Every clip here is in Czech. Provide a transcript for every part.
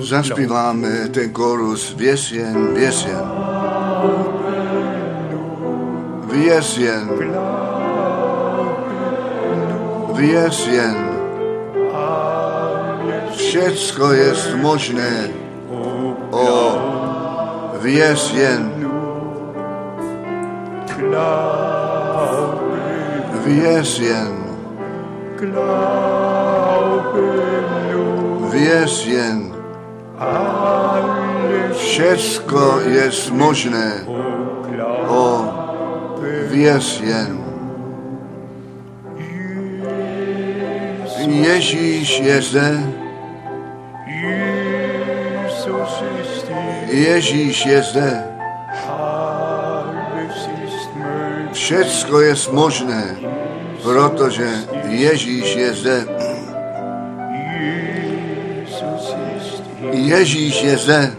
Zaspíváme ten chorus Věz jen, věz jen. Věz jen. Věz jen. Všecko je možné. O, věz jen. Věz Věz jen. Všecko je možné. O, věz jen. Ježíš je zde. Ježíš je zde. Všecko je možné, protože Ježíš je zde. Ježíš je zde.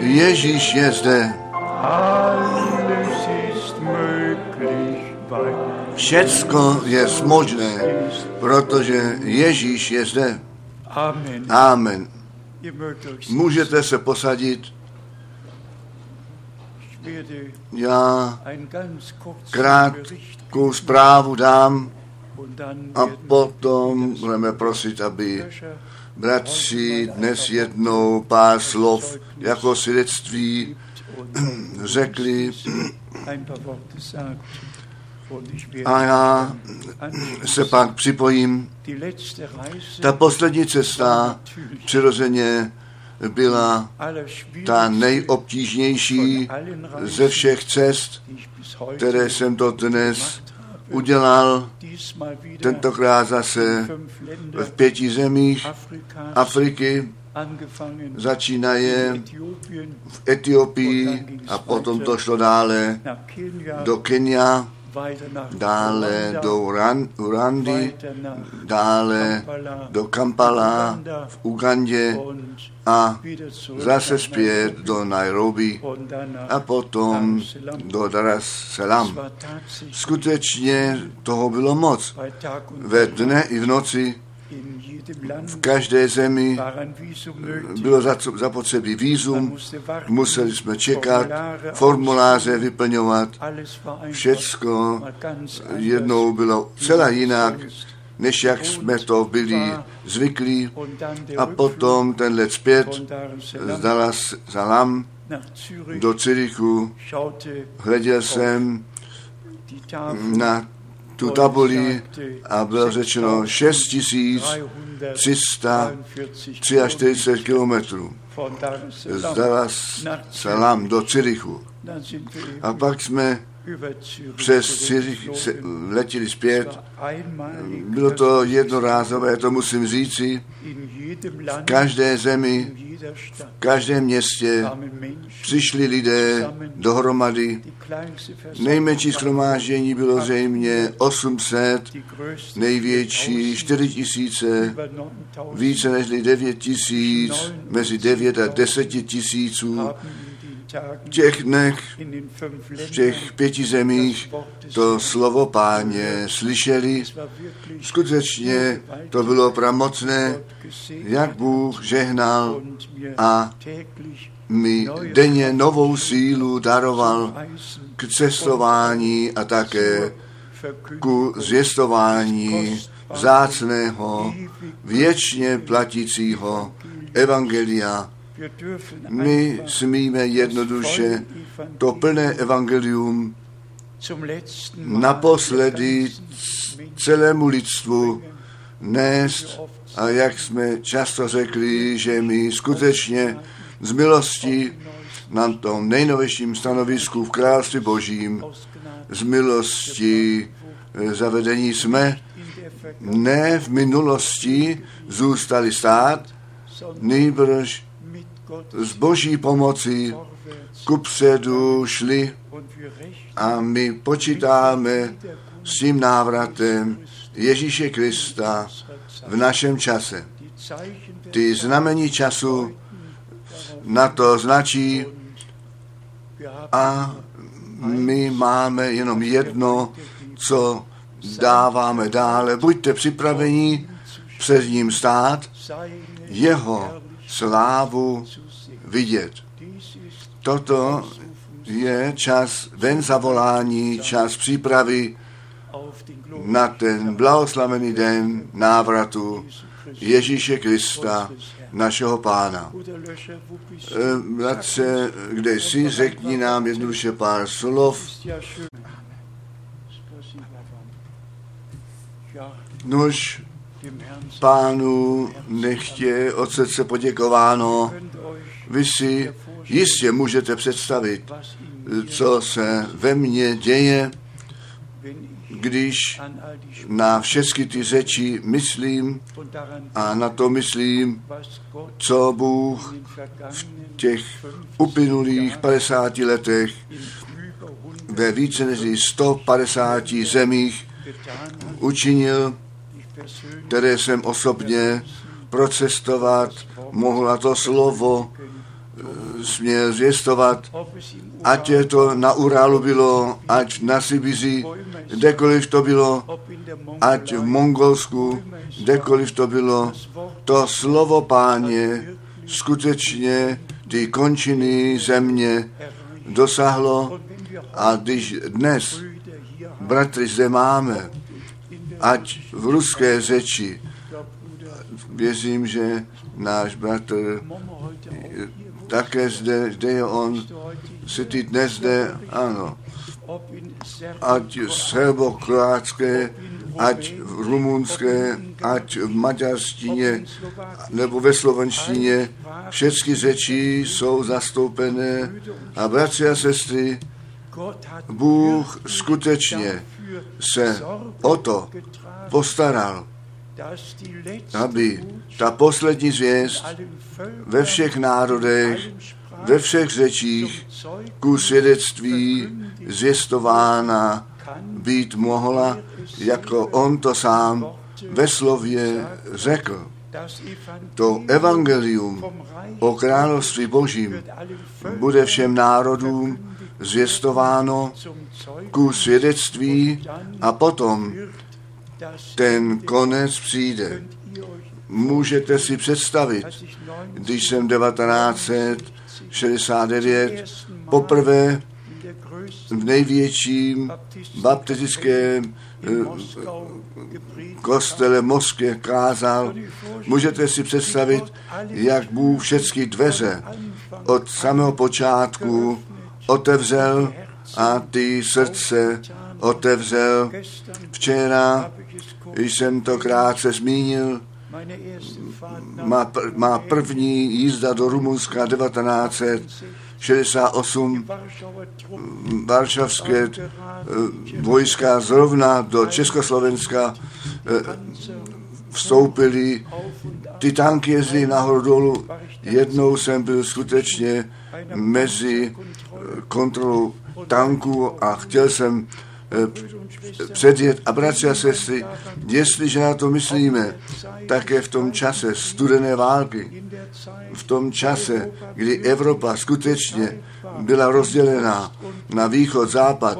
Ježíš je zde. Všecko je možné, protože Ježíš je zde. Amen. Můžete se posadit. Já krátkou zprávu dám a potom budeme prosit, aby bratři dnes jednou pár slov jako svědectví řekli. A já se pak připojím. Ta poslední cesta přirozeně byla ta nejobtížnější ze všech cest, které jsem to dnes udělal tentokrát zase v pěti zemích Afriky, začínaje v Etiopii a potom to šlo dále do Kenia, dále do Urandy, dále do Kampala v Ugandě a zase zpět do Nairobi a potom do Dar es Salaam. Skutečně toho bylo moc. Ve dne i v noci v každé zemi bylo zapotřebí výzum, museli jsme čekat, formuláře vyplňovat, všecko jednou bylo celá jinak, než jak jsme to byli zvyklí. A potom ten let zpět z Dar es Salaam do Cirichu hleděl jsem na tu tabuli a bylo řečeno 6343 kilometrů z Dar es Salaam do Cirichu. A pak jsme přes Cyrich letěli zpět. Bylo to jednorázové, to musím říci. V každé zemi, v každém městě přišli lidé dohromady. Nejmenší schromáždění bylo zřejmě 800, největší 4 tisíce, více než 9 tisíc, mezi 9 a 10 tisíců v těch dnech, v těch pěti zemích to slovo páně slyšeli. Skutečně to bylo pramocné, jak Bůh žehnal a mi denně novou sílu daroval k cestování a také ku zvěstování zácného, věčně platícího evangelia my smíme jednoduše to plné evangelium naposledy celému lidstvu nést a jak jsme často řekli, že my skutečně z milosti na tom nejnovějším stanovisku v království božím z milosti eh, zavedení jsme ne v minulosti zůstali stát, nejbrž s boží pomocí kupředu šli a my počítáme s tím návratem Ježíše Krista v našem čase. Ty znamení času na to značí a my máme jenom jedno, co dáváme dále. Buďte připraveni před ním stát, jeho slávu vidět. Toto je čas ven zavolání, čas přípravy na ten blahoslavený den návratu Ježíše Krista, našeho pána. Bratře, kde jsi, řekni nám jednoduše pár slov. Nož pánu nechtě od srdce poděkováno. Vy si jistě můžete představit, co se ve mně děje, když na všechny ty řeči myslím a na to myslím, co Bůh v těch uplynulých 50 letech ve více než 150 zemích učinil, které jsem osobně procestovat mohl a to slovo eh, směl zvěstovat, ať je to na Urálu bylo, ať na Sibiři, kdekoliv to bylo, ať v Mongolsku, kdekoliv to bylo, to slovo páně skutečně ty končiny země dosáhlo a když dnes bratry zde máme, ať v ruské řeči, věřím, že náš bratr také zde, zde je on, se ty dnes zde, ano, ať srbokrácké, ať v rumunské, ať v maďarštině nebo ve slovenštině, všechny řeči jsou zastoupené. A bratři a sestry, Bůh skutečně se o to postaral, aby ta poslední zvěst ve všech národech, ve všech řečích ku svědectví zvěstována být mohla, jako on to sám ve slově řekl. To evangelium o království božím bude všem národům zvěstováno ku svědectví a potom ten konec přijde. Můžete si představit, když jsem 1969 poprvé v největším baptistickém eh, kostele Moskvě kázal. Můžete si představit, jak Bůh všechny dveře od samého počátku otevřel a ty srdce otevřel. Včera jsem to krátce zmínil, má, má první jízda do Rumunska 1968 varšavské eh, vojska zrovna do Československa eh, vstoupili, ty tanky jezdí nahoru dolů. Jednou jsem byl skutečně mezi kontrolou tanku a chtěl jsem eh, předjet. A bratři a sestry, jestliže na to myslíme, také v tom čase studené války, v tom čase, kdy Evropa skutečně byla rozdělená na východ, západ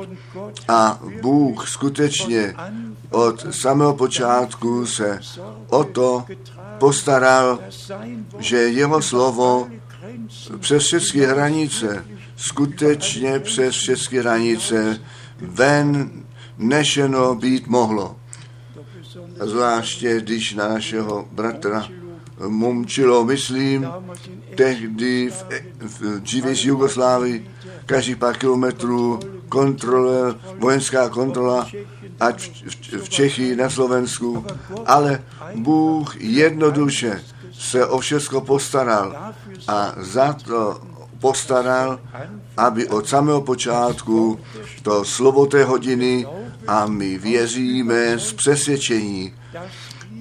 a Bůh skutečně od samého počátku se o to postaral, že jeho slovo přes všechny hranice skutečně přes všechny hranice ven nešeno být mohlo. Zvláště když na našeho bratra Momčilo, myslím, tehdy v, v dřívější Jugoslávii každý pár kilometrů kontrole, vojenská kontrola, ať v, Čechy, na Slovensku, ale Bůh jednoduše se o všechno postaral a za to postaral, aby od samého počátku to slovo té hodiny a my věříme z přesvědčení,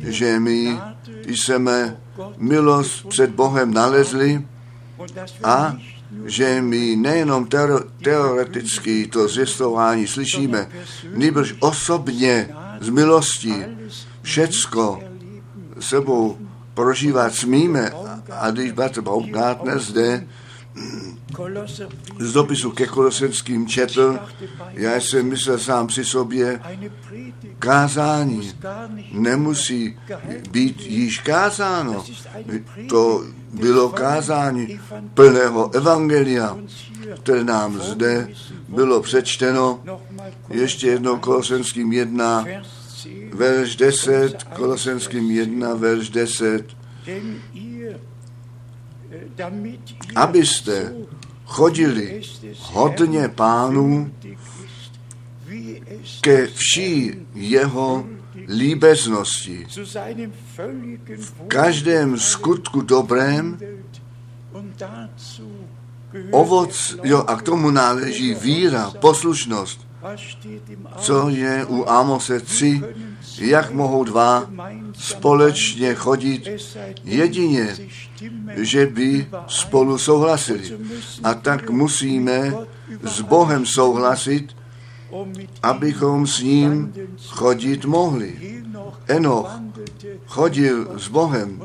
že my jsme milost před Bohem nalezli a že my nejenom teoreticky to zvěstování slyšíme, nebož osobně z milosti všecko sebou prožívat smíme a když bratr Baumgartner zde z dopisu ke Kolosenským četl, já jsem myslel sám při sobě, kázání nemusí být již kázáno. To bylo kázání plného evangelia, které nám zde bylo přečteno. Ještě jednou Kolosenským 1, verš 10, Kolosenským 1, verš 10. Abyste chodili hodně pánů ke vší jeho líbeznosti, v každém skutku dobrém, ovoc, jo, a k tomu náleží víra, poslušnost, co je u Amose 3, jak mohou dva společně chodit jedině, že by spolu souhlasili. A tak musíme s Bohem souhlasit, abychom s ním chodit mohli. Enoch chodil s Bohem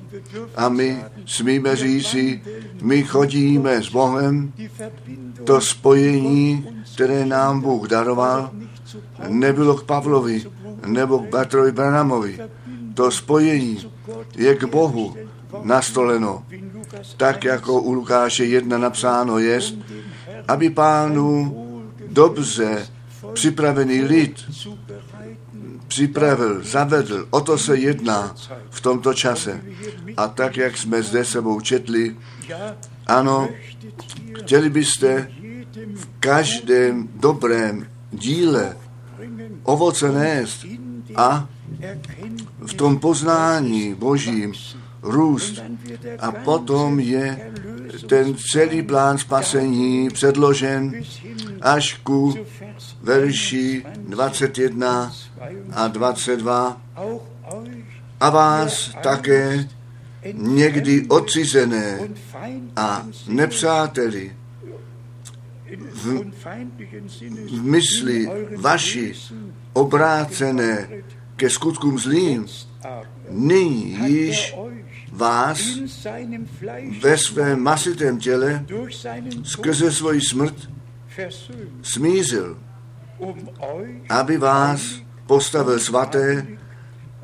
a my smíme říci, my chodíme s Bohem, to spojení, které nám Bůh daroval, nebylo k Pavlovi nebo k Batrovi Branamovi. To spojení je k Bohu nastoleno, tak jako u Lukáše 1 napsáno jest, aby pánu dobře připravený lid připravil, zavedl. O to se jedná v tomto čase. A tak, jak jsme zde sebou četli, ano, chtěli byste v každém dobrém díle ovoce nést a v tom poznání božím růst. A potom je ten celý plán spasení předložen až ku verši 21 a 22. A vás také někdy odcizené a nepřáteli v, v mysli vaši obrácené ke skutkům zlým, nyní již vás ve svém masitém těle skrze svoji smrt smířil, aby vás postavil svaté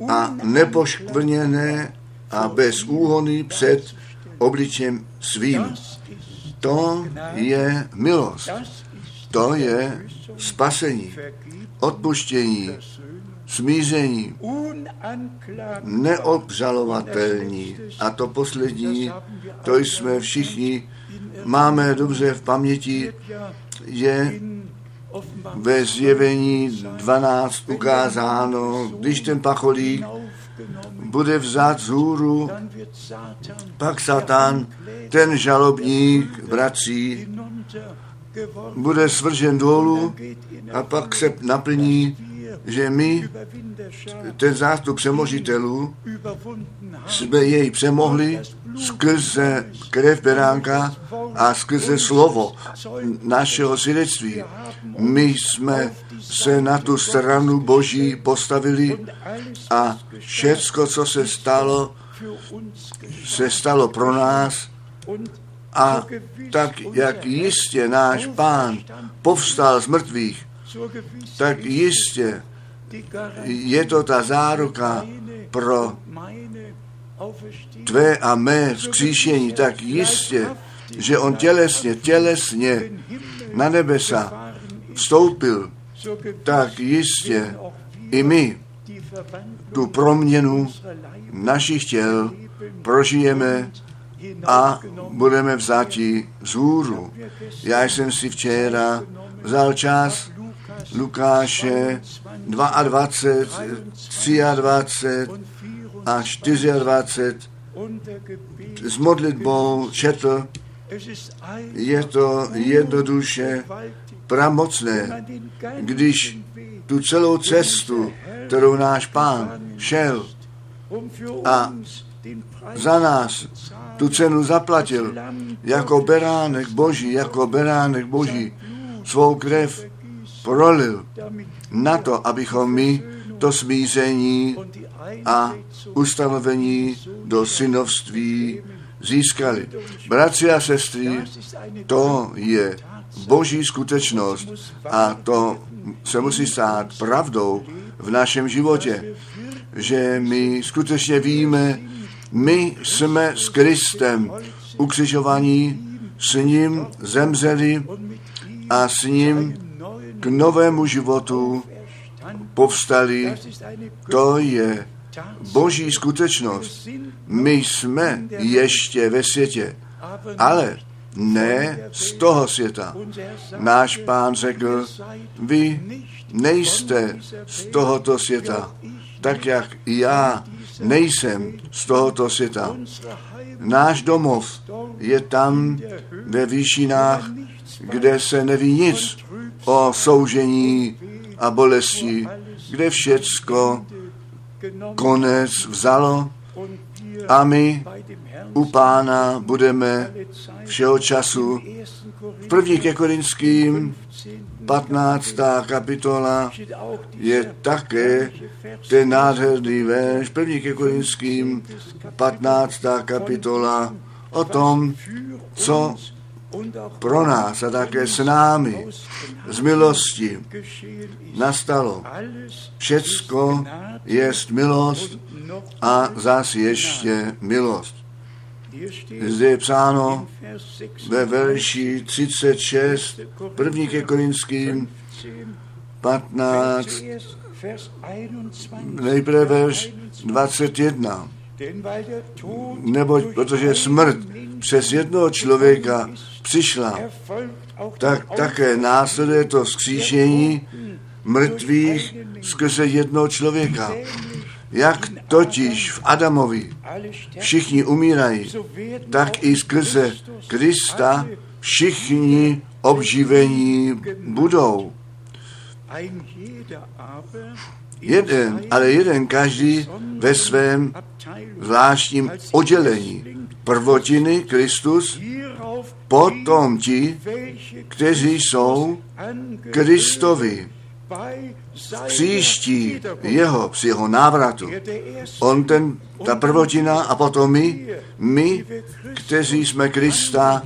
a nepoškvrněné a bez úhony před obličem svým. To je milost. To je spasení, odpuštění, smíření, neobžalovatelní. A to poslední, to jsme všichni, máme dobře v paměti, je ve zjevení 12 ukázáno, když ten pacholík bude vzat z hůru, pak Satan, ten žalobník bratří, bude svržen dolů a pak se naplní že my, ten zástup přemožitelů, jsme jej přemohli skrze krev beránka a skrze slovo našeho svědectví. My jsme se na tu stranu Boží postavili a všecko, co se stalo, se stalo pro nás a tak, jak jistě náš pán povstal z mrtvých, tak jistě je to ta záruka pro tvé a mé vzkříšení, tak jistě, že on tělesně, tělesně na nebesa vstoupil, tak jistě i my tu proměnu našich těl prožijeme a budeme vzati z hůru. Já jsem si včera vzal čas Lukáše 22, 23 a 24 s modlitbou četl, je to jednoduše pramocné, když tu celou cestu, kterou náš pán šel a za nás tu cenu zaplatil jako beránek boží, jako beránek boží, svou krev prolil na to, abychom my to smíření a ustanovení do synovství získali. Bratři a sestry, to je boží skutečnost a to se musí stát pravdou v našem životě, že my skutečně víme, my jsme s Kristem ukřižovaní, s ním zemřeli a s ním k novému životu povstali. To je boží skutečnost. My jsme ještě ve světě, ale ne z toho světa. Náš pán řekl, vy nejste z tohoto světa, tak jak já nejsem z tohoto světa. Náš domov je tam ve výšinách, kde se neví nic o soužení a bolesti, kde všecko konec vzalo a my u pána budeme všeho času. V první ke Korinským 15. kapitola je také ten nádherný verš, první ke Korinským 15. kapitola o tom, co pro nás a také s námi z milosti nastalo. Všecko je milost a zas ještě milost. Zde je psáno ve verši 36, první ke Korinským 15, nejprve verš 21. Neboť protože smrt přes jednoho člověka přišla, tak také následuje to vzkříšení mrtvých skrze jednoho člověka. Jak totiž v Adamovi všichni umírají, tak i skrze Krista všichni obživení budou. Jeden, ale jeden každý ve svém zvláštním oddělení. Prvotiny Kristus, potom ti, kteří jsou Kristovi příští jeho, při jeho návratu. On ten, ta prvotina a potom my, my, kteří jsme Krista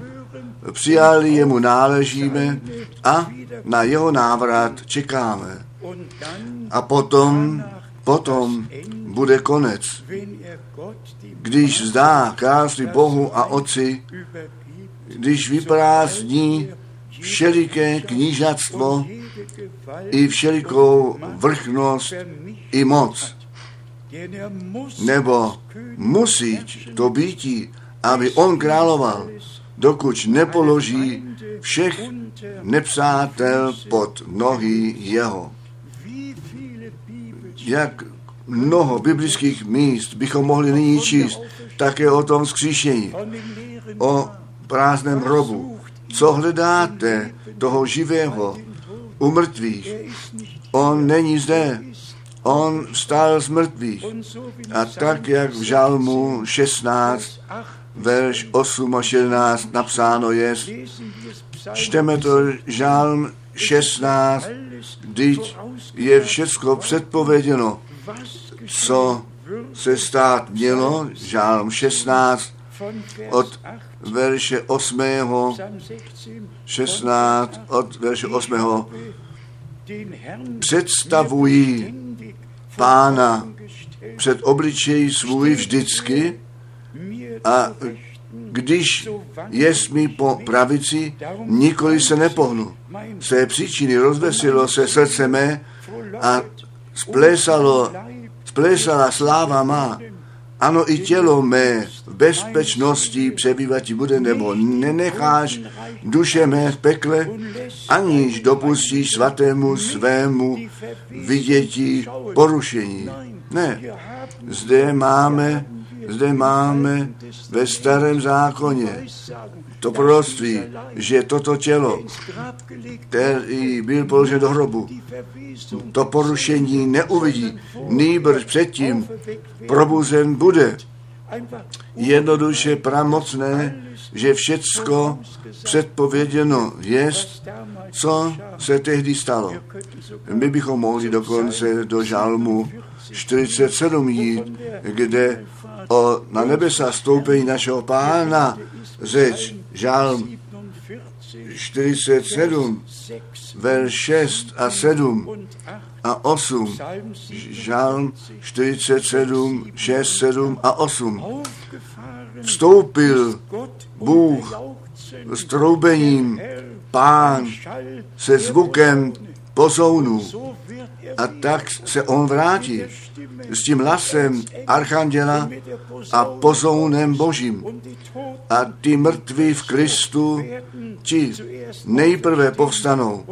přijali, jemu náležíme a na jeho návrat čekáme. A potom, potom bude konec. Když zdá království Bohu a Otci, když vyprázdní všeliké knížatstvo i všelikou vrchnost i moc. Nebo musí to býti, aby on královal, dokud nepoloží všech nepřátel pod nohy jeho. Jak mnoho biblických míst bychom mohli nyní číst, také o tom zkříšení, o prázdném hrobu. Co hledáte toho živého u mrtvých? On není zde. On vstal z mrtvých. A tak, jak v žalmu 16, verš 8 a 11 napsáno je, čteme to žalm 16, když je všechno předpověděno, co se stát mělo, žálm 16, od verše 8. 16, od verše 8. Představují pána před obličej svůj vždycky a když jest mi po pravici, nikoli se nepohnu. Té příčiny rozvesilo se srdce mé a splésalo, splésala sláva má. Ano, i tělo mé v bezpečnosti přebývat bude, nebo nenecháš duše mé v pekle, aniž dopustíš svatému svému vidětí porušení. Ne, zde máme zde máme ve starém zákoně to proroctví, že toto tělo, který byl položen do hrobu, to porušení neuvidí, nýbrž předtím probuzen bude. Jednoduše pramocné, že všecko předpověděno jest, co se tehdy stalo. My bychom mohli dokonce do žalmu 47 jít, kde o, na nebesa stoupení našeho pána řeč, žálm 47, verš 6 a 7 a 8, žálm 47, 6, 7 a 8. Vstoupil Bůh s troubením, pán se zvukem pozounu. A tak se on vrátí s tím hlasem archanděla a pozounem božím. A ty mrtví v Kristu, ti nejprve povstanou.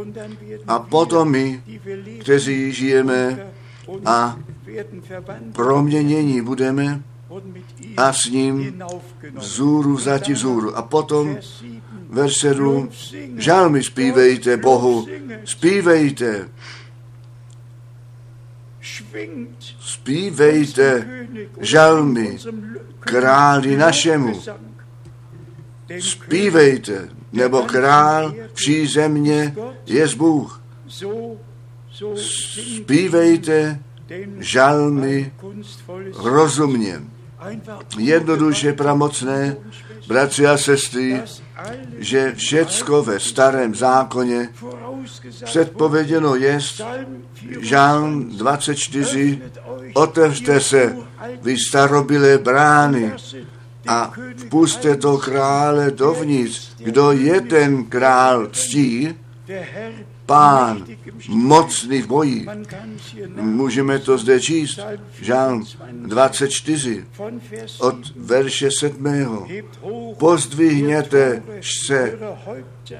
A potom my, kteří žijeme a proměnění budeme a s ním vzůru vzati vzůru. A potom verš 7, žalmy zpívejte Bohu, zpívejte, zpívejte žalmy králi našemu, zpívejte, nebo král vší země je Bůh. Zpívejte žalmy rozumně, jednoduše pramocné, bratři a sestry, že všecko ve starém zákoně předpověděno je, Žán 24, otevřte se, vy starobilé brány, a vpuste to krále dovnitř. Kdo je ten král ctí? Pán, mocný v boji. Můžeme to zde číst. Žálm 24 od verše 7. Pozdvihněte se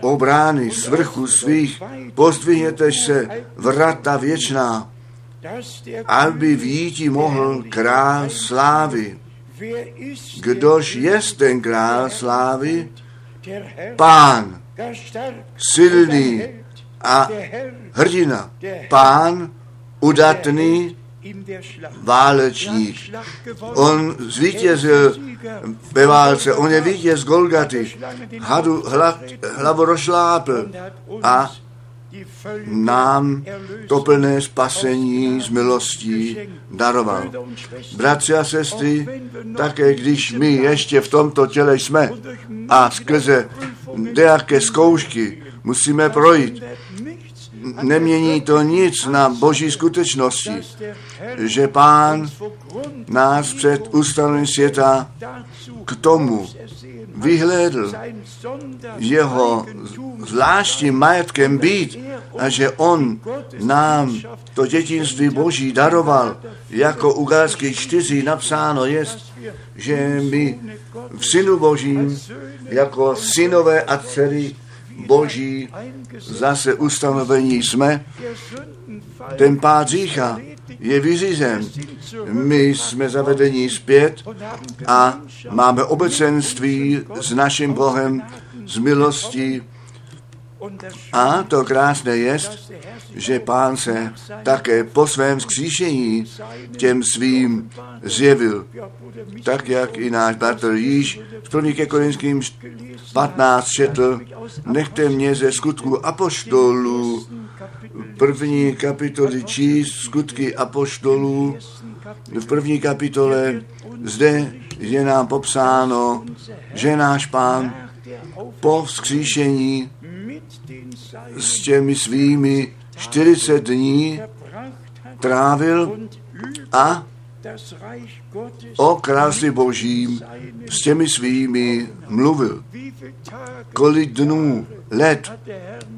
obrány z vrchu svých, pozdvihněte se vrata věčná, aby výjít mohl král slávy. Kdož je ten král slávy? Pán, silný a hrdina. Pán, udatný válečník. On zvítězil ve válce, on je vítěz Golgaty, hadu hla, hlavu rozšlápl a nám to plné spasení z milostí daroval. Bratři a sestry, také když my ještě v tomto těle jsme a skrze nějaké zkoušky musíme projít, nemění to nic na boží skutečnosti, že pán nás před ustanovením světa k tomu vyhlédl jeho zvláštním majetkem být a že on nám to dětinství boží daroval, jako u Galských čtyři napsáno je, že my v synu božím jako synové a dcery boží zase ustanovení jsme, ten pád řícha je vyřízen. My jsme zavedení zpět a máme obecenství s naším Bohem, z milostí. A to krásné je, že pán se také po svém skříšení těm svým zjevil. Tak, jak i náš bratr Jíž v 1. Korinským 15 četl, nechte mě ze skutku apoštolů první kapitoly číst skutky apoštolů. V první kapitole zde je nám popsáno, že náš pán po vzkříšení s těmi svými 40 dní trávil a o krási božím s těmi svými mluvil. Kolik dnů, let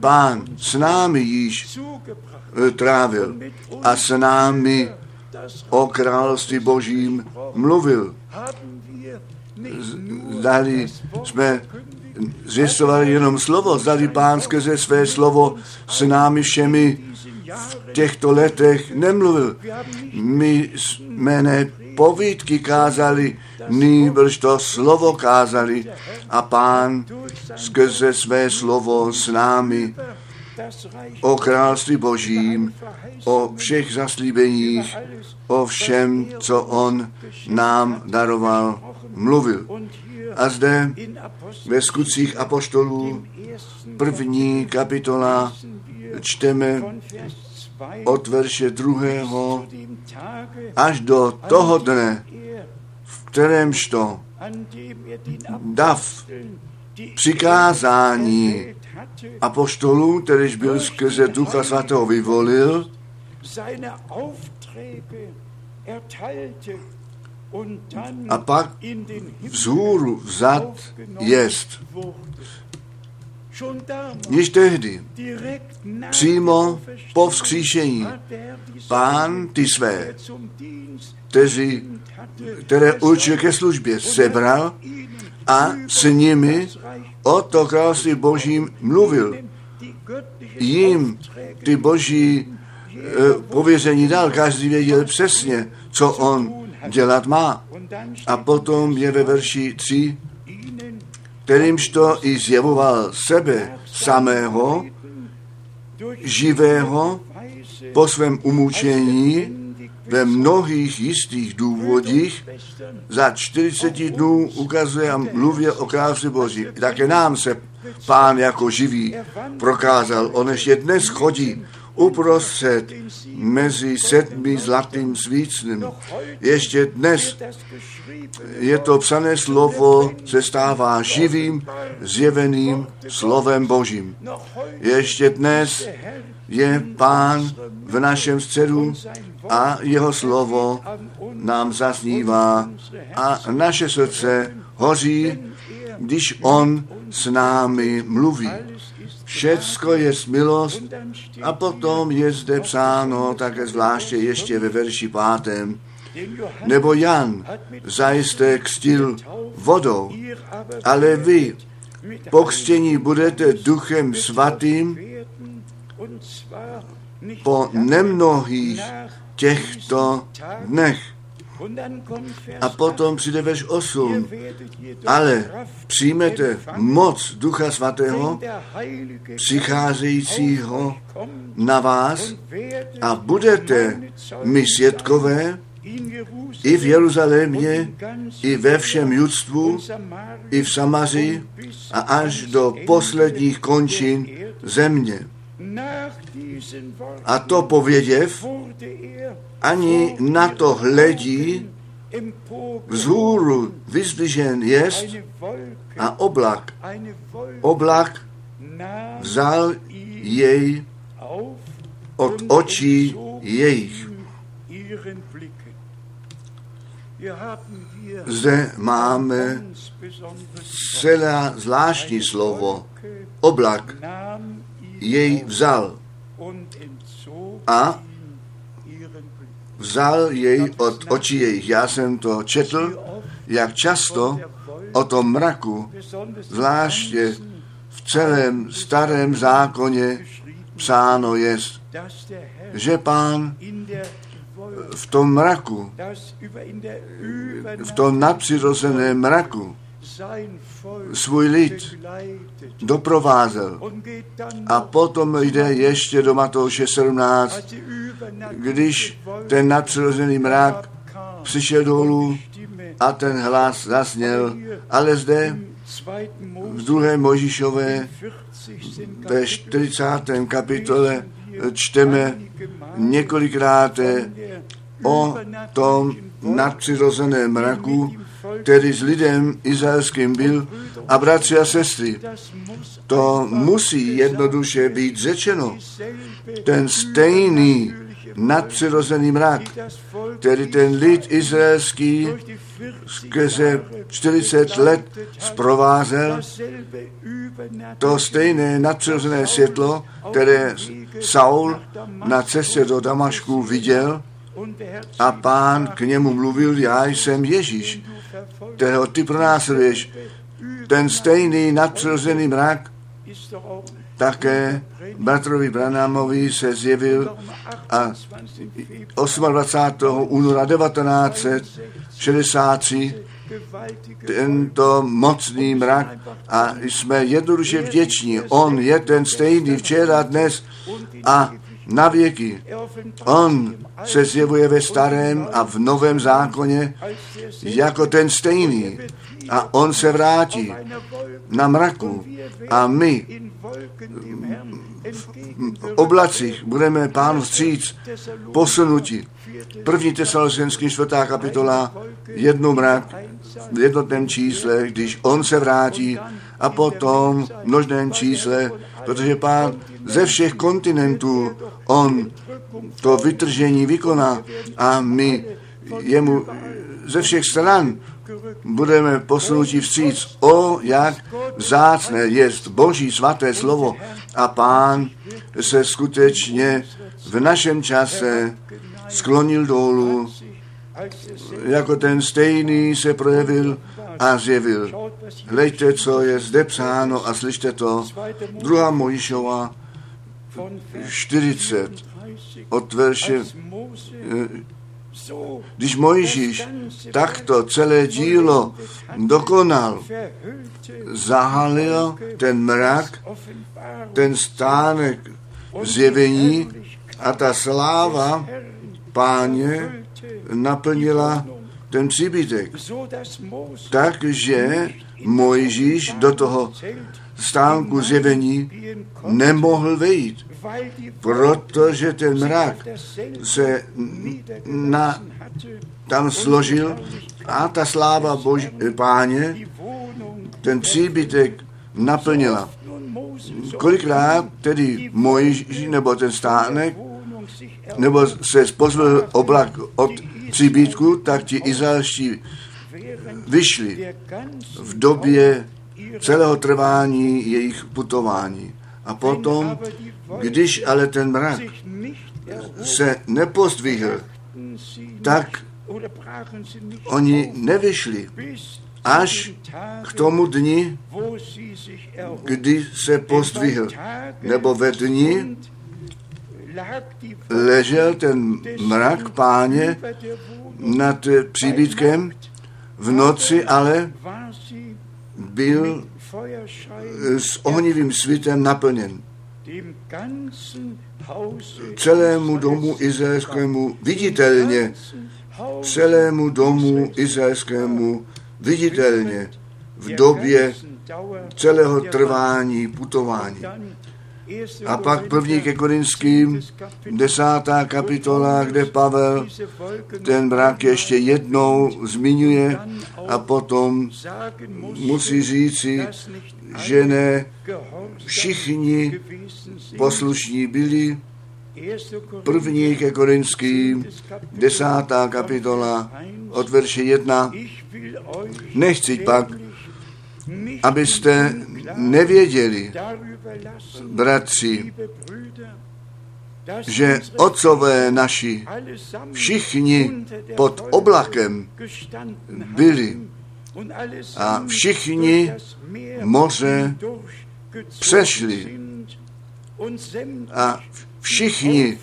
pán s námi již eh, trávil a s námi o království božím mluvil. Zdali jsme zvěstovali jenom slovo, zdali pán skrze své slovo s námi všemi v těchto letech nemluvil. My jsme ne povídky kázali, nýbrž to slovo kázali a pán skrze své slovo s námi o království božím, o všech zaslíbeních, o všem, co on nám daroval, mluvil. A zde ve skutcích apoštolů první kapitola čteme od verše druhého až do toho dne, v kterémž to dav přikázání apoštolů, kterýž byl skrze Ducha Svatého vyvolil, a pak vzhůru vzad jest. Již tehdy, přímo po vzkříšení, pán ty své, kteří, které určil ke službě, sebral a s nimi o to království božím mluvil. Jím ty boží e, pověření dal, každý věděl přesně, co on dělat má. A potom je ve verši 3, kterýmž to i zjevoval sebe samého, živého, po svém umučení ve mnohých jistých důvodích za 40 dnů ukazuje a mluví o krásu Boží. Také nám se pán jako živý prokázal. On ještě dnes chodí uprostřed mezi sedmi zlatým svícnem. Ještě dnes je to psané slovo, se stává živým, zjeveným slovem Božím. Ještě dnes je pán v našem středu a jeho slovo nám zaznívá a naše srdce hoří, když on s námi mluví. Všecko je milost a potom je zde psáno také zvláště ještě ve verši pátém. Nebo Jan zajisté kstil vodou, ale vy po křtění budete duchem svatým po nemnohých těchto dnech. A potom přijde verš 8. Ale přijmete moc Ducha Svatého, přicházejícího na vás a budete mi světkové i v Jeruzalémě, i ve všem judstvu, i v Samaři a až do posledních končin země. A to pověděv, ani na to hledí, vzhůru vyzdvižen jest a oblak, oblak vzal jej od očí jejich. Zde máme celá zvláštní slovo, oblak jej vzal a vzal jej od očí jejich. Já jsem to četl, jak často o tom mraku, zvláště v celém starém zákoně psáno je, že pán v tom mraku, v tom nadpřirozeném mraku, svůj lid doprovázel. A potom jde ještě do Matouše 17, když ten nadpřirozený mrak přišel dolů a ten hlas zasněl, ale zde v druhé Možišové ve 40. kapitole čteme několikrát o tom nadpřirozeném mraku, který s lidem izraelským byl. A bratři a sestry, to musí jednoduše být řečeno. Ten stejný nadpřirozený mrak, který ten lid izraelský skrze 40 let zprovázel, to stejné nadpřirozené světlo, které Saul na cestě do Damašku viděl, a pán k němu mluvil, já jsem Ježíš, kterého ty pronásleduješ. Ten stejný nadpřirozený mrak také bratrovi Branámovi se zjevil a 28. února 1963 tento mocný mrak a jsme jednoduše vděční. On je ten stejný včera, dnes a na věky. On se zjevuje ve starém a v novém zákoně jako ten stejný. A on se vrátí na mraku a my v oblacích budeme pánu vstříc posunuti. První tesalonický čtvrtá kapitola, jednu mrak, v jednotném čísle, když on se vrátí a potom v množném čísle, protože pán ze všech kontinentů on to vytržení vykoná a my jemu ze všech stran budeme posunutí vstříc. O, jak vzácné je Boží svaté slovo a pán se skutečně v našem čase sklonil dolů, jako ten stejný se projevil a zjevil. Hleďte, co je zde psáno a slyšte to. Druhá Mojišova 40 od verše když Mojžíš takto celé dílo dokonal, zahalil ten mrak, ten stánek zjevení a ta sláva páně naplnila ten příbytek. Takže Mojžíš do toho stánku zjevení nemohl vejít, protože ten mrak se na, tam složil a ta sláva Bož, páně ten příbytek naplnila. Kolikrát tedy Mojžíš nebo ten stánek nebo se pozvolil oblak od příbytku, tak ti izraelští vyšli v době celého trvání jejich putování. A potom, když ale ten mrak se nepozdvihl, tak oni nevyšli až k tomu dni, kdy se pozdvihl, nebo ve dni ležel ten mrak páně nad příbytkem, v noci ale byl s ohnivým svitem naplněn. Celému domu izraelskému viditelně, celému domu izraelskému viditelně v době celého trvání putování. A pak první ke Korinským, desátá kapitola, kde Pavel ten brak ještě jednou zmiňuje a potom musí říci, že ne všichni poslušní byli. První ke Korinským, desátá kapitola, od verše jedna. Nechci pak, abyste nevěděli, bratři, že otcové naši všichni pod oblakem byli a všichni moře přešli. A všichni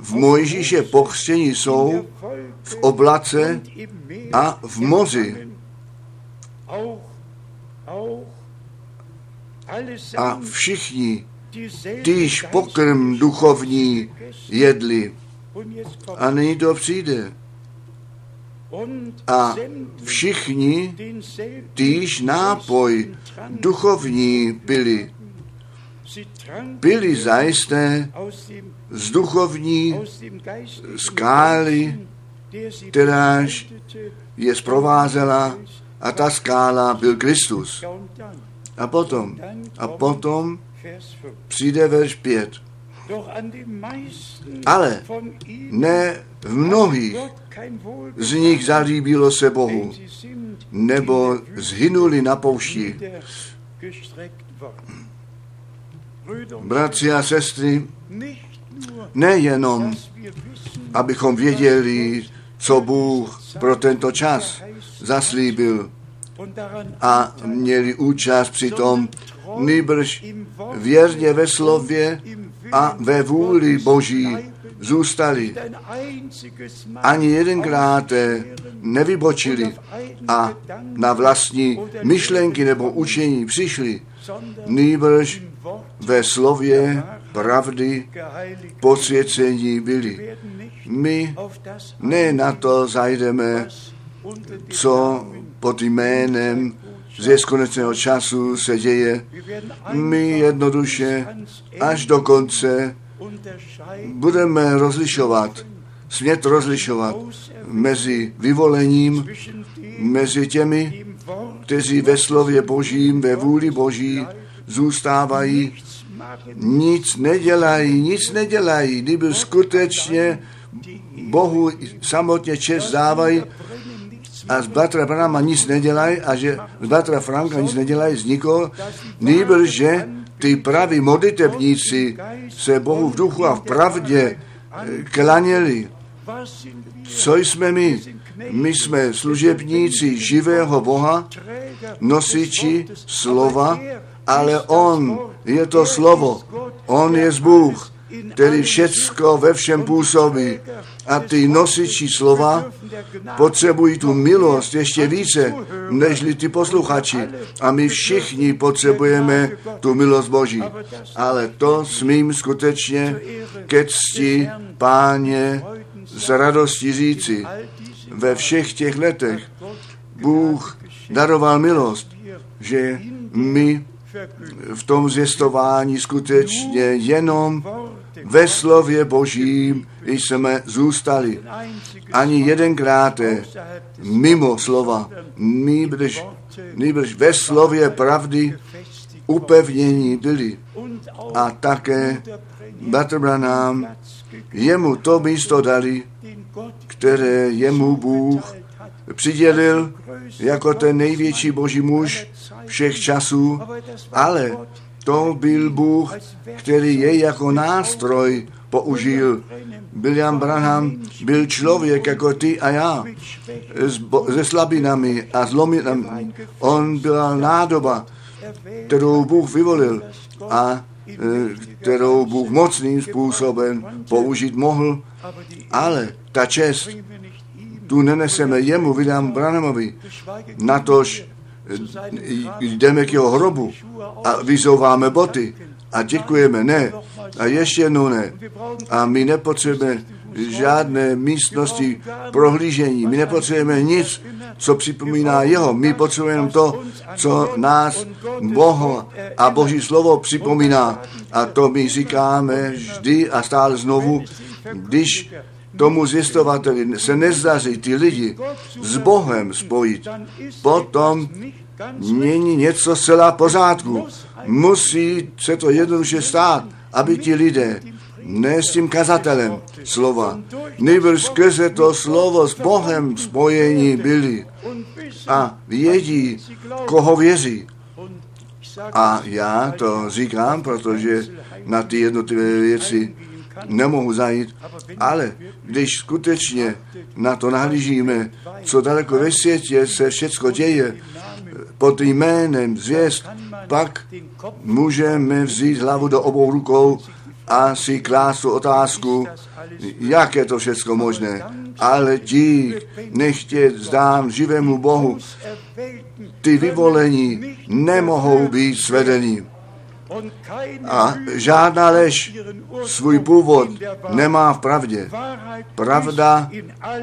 v Mojžíše pochstění jsou v oblace a v moři a všichni týž pokrm duchovní jedli. A nyní to přijde. A všichni týž nápoj duchovní pili. Pili zajisté z duchovní skály, kteráž je zprovázela a ta skála byl Kristus. A potom, a potom přijde verš 5. Ale ne v mnohých z nich zalíbilo se Bohu, nebo zhynuli na poušti. Bratři a sestry, nejenom, abychom věděli, co Bůh pro tento čas zaslíbil a měli účast při tom, nýbrž věrně ve slově a ve vůli Boží zůstali. Ani jedenkrát nevybočili a na vlastní myšlenky nebo učení přišli, nýbrž ve slově pravdy posvěcení byli. My ne na to zajdeme, co pod jménem z konečného času se děje. My jednoduše až do konce budeme rozlišovat, smět rozlišovat mezi vyvolením, mezi těmi, kteří ve slově Božím, ve vůli Boží zůstávají, nic nedělají, nic nedělají, kdyby skutečně Bohu samotně čest dávají a z bratra Branama nic nedělají a že z bratra Franka nic nedělají z nikoho, nýbrž, že ty praví modlitebníci se Bohu v duchu a v pravdě eh, klaněli. Co jsme my? My jsme služebníci živého Boha, nosiči slova, ale On je to slovo. On je Bůh, který všecko ve všem působí. A ty nosiči slova potřebují tu milost ještě více, nežli ty posluchači. A my všichni potřebujeme tu milost Boží. Ale to smím skutečně ke cti páně s radostí říci. Ve všech těch letech Bůh daroval milost, že my v tom zvěstování skutečně jenom ve slově Božím jsme zůstali. Ani jedenkrát mimo slova, nýbrž, nýbrž ve slově pravdy upevnění byli. A také Bratr Branham jemu to místo dali, které jemu Bůh přidělil jako ten největší boží muž všech časů, ale to byl Bůh, který jej jako nástroj použil. William Branham byl člověk jako ty a já, se slabinami a zlominami. On byla nádoba, kterou Bůh vyvolil a e, kterou Bůh mocným způsobem použít mohl, ale ta čest tu neneseme jemu, William Branhamovi, natož jdeme k jeho hrobu a vyzouváme boty a děkujeme, ne. A ještě jednou ne. A my nepotřebujeme žádné místnosti prohlížení. My nepotřebujeme nic, co připomíná jeho. My potřebujeme to, co nás Boho a Boží slovo připomíná. A to my říkáme vždy a stále znovu, když tomu zjistovateli se nezdaří ty lidi s Bohem spojit, potom není něco zcela pořádku. Musí se to jednoduše stát, aby ti lidé ne s tím kazatelem slova, nejbrž skrze to slovo s Bohem spojení byli a vědí, koho věří. A já to říkám, protože na ty jednotlivé věci nemohu zajít, ale když skutečně na to nahlížíme, co daleko ve světě se všecko děje pod jménem zvěst, pak můžeme vzít hlavu do obou rukou a si klást otázku, jak je to všechno možné. Ale dík, nechtě zdám živému Bohu, ty vyvolení nemohou být svedení. A žádná lež svůj původ nemá v pravdě. Pravda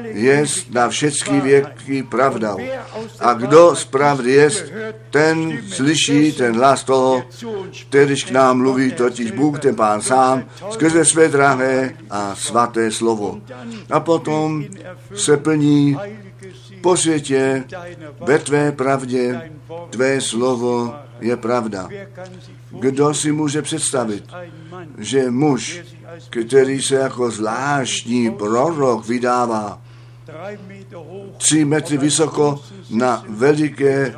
je na všechny věky pravda. A kdo z pravdy je, ten slyší ten hlas toho, kterýž k nám mluví, totiž Bůh, ten Pán sám, skrze své drahé a svaté slovo. A potom se plní po světě ve tvé pravdě, tvé slovo je pravda. Kdo si může představit, že muž, který se jako zvláštní prorok vydává, tři metry vysoko na veliké uh,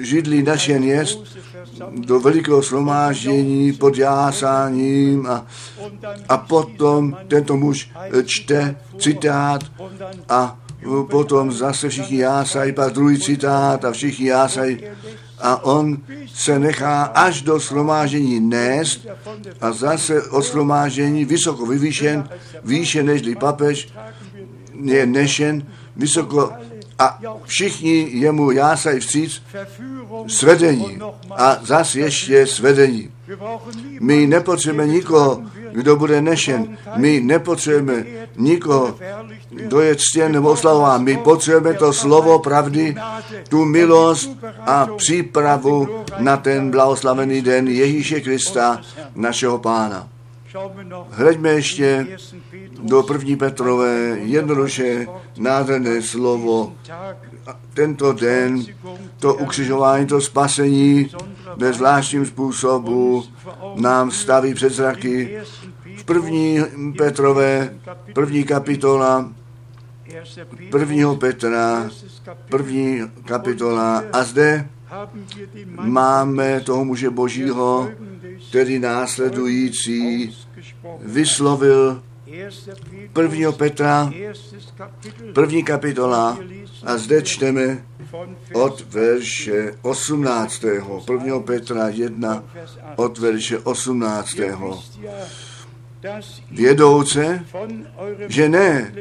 židli našen jest, do velikého slomáždění pod jásáním a, a potom tento muž čte citát a potom zase všichni jásají, pak druhý citát a všichni jásají a on se nechá až do slomážení nést a zase od slomážení vysoko vyvýšen, výše nežli papež, je nešen, vysoko a všichni jemu jásají vstříc svedení a zase ještě svedení. My nepotřebujeme nikoho, kdo bude nešen. My nepotřebujeme nikoho, kdo je ctěn nebo oslavován. My potřebujeme to slovo pravdy, tu milost a přípravu na ten blahoslavený den Ježíše Krista, našeho Pána. Hleďme ještě do první Petrové jednoduše nádherné slovo. Tento den, to ukřižování, to spasení ve zvláštním způsobu nám staví před zraky. V první Petrové, první kapitola, prvního Petra, první kapitola a zde máme toho muže božího, který následující vyslovil 1. Petra, první kapitola a zde čteme od verše 18. 1. Petra 1 od verše 18. Vědouce, že ne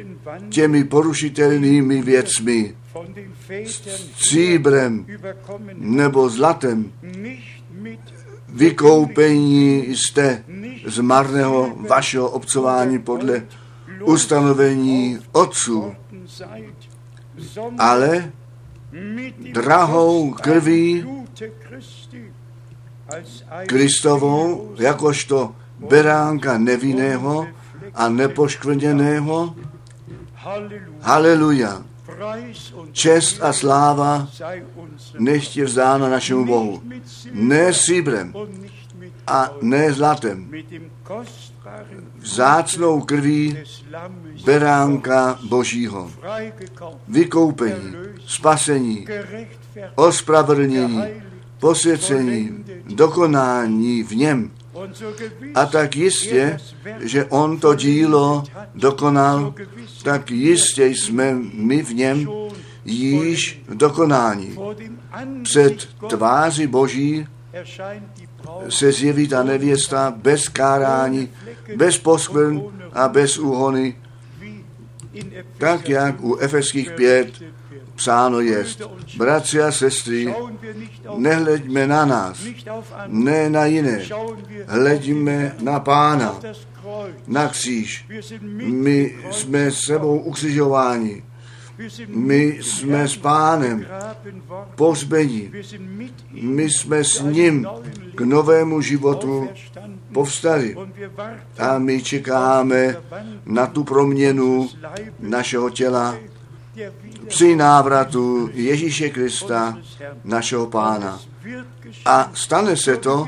těmi porušitelnými věcmi, stříbrem nebo zlatem, vykoupení jste z marného vašeho obcování podle ustanovení otců, ale drahou krví Kristovou, jakožto beránka nevinného a nepoškvrněného. Haleluja. Čest a sláva nechtě vzdána našemu Bohu. Ne stříbrem a ne zlatem. Vzácnou krví beránka Božího. Vykoupení, spasení, ospravedlnění, posvěcení, dokonání v něm. A tak jistě, že on to dílo dokonal, tak jistě jsme my v něm již dokonání. Před tváří Boží se zjeví ta nevěsta bez kárání, bez poskvrn a bez úhony, tak jak u Efeských pět psáno jest. Bratři a sestry, nehleďme na nás, ne na jiné, hleďme na Pána, na kříž. My jsme sebou ukřižováni. My jsme s pánem pohřbení. My jsme s ním k novému životu povstali. A my čekáme na tu proměnu našeho těla při návratu Ježíše Krista, našeho pána. A stane se to,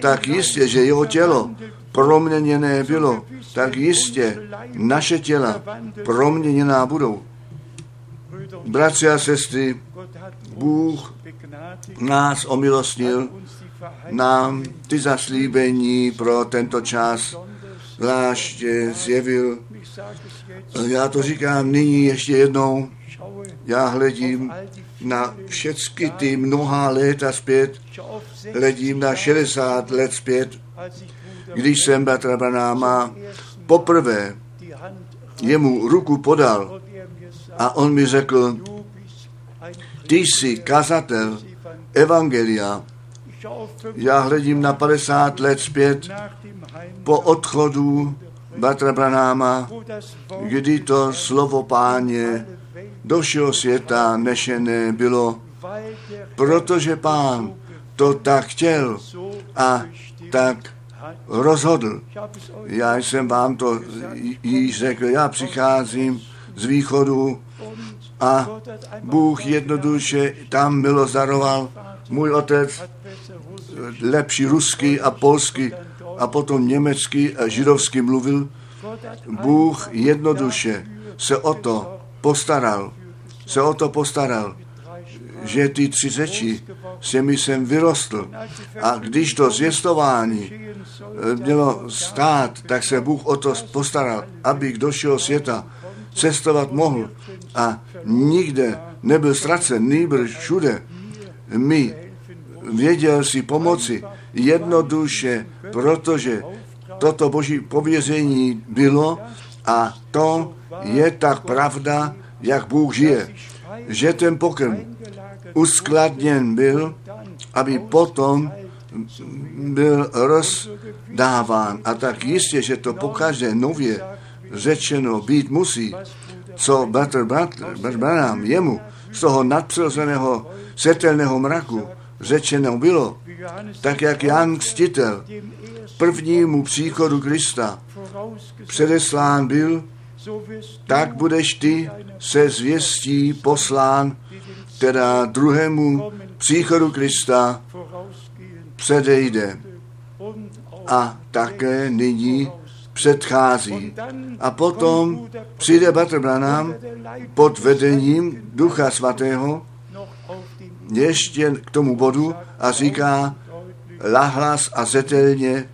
tak jistě, že jeho tělo proměněné bylo, tak jistě naše těla proměněná budou. Bratři a sestry, Bůh nás omilostnil, nám ty zaslíbení pro tento čas zvláště zjevil. Já to říkám nyní ještě jednou. Já hledím na všechny ty mnoha léta zpět, hledím na 60 let zpět, když jsem bratra Branáma poprvé jemu ruku podal a on mi řekl, ty jsi kazatel Evangelia. Já hledím na 50 let zpět po odchodu Batra Branáma, kdy to slovo páně do všeho světa nešené bylo, protože pán to tak chtěl a tak rozhodl. Já jsem vám to již řekl, já přicházím z východu a Bůh jednoduše tam milost daroval. Můj otec lepší rusky a polsky a potom německy a židovsky mluvil. Bůh jednoduše se o to postaral, se o to postaral, že ty tři řeči se mi sem vyrostl. A když to zvěstování mělo stát, tak se Bůh o to postaral, aby do všeho světa cestovat mohl a nikde nebyl ztracen, nýbrž všude. My věděl si pomoci jednoduše, protože toto boží pověření bylo a to je tak pravda, jak Bůh žije, že ten pokrm uskladněn byl, aby potom byl rozdáván. A tak jistě, že to pokaždé nově řečeno být musí, co bratr, Branham jemu z toho nadpřirozeného světelného mraku řečeno bylo, tak jak Jan Kstitel prvnímu příchodu Krista předeslán byl, tak budeš ty se zvěstí poslán, teda druhému příchodu Krista předejde. A také nyní předchází. A potom přijde Batr Branham pod vedením Ducha Svatého ještě k tomu bodu a říká lahlas a zetelně,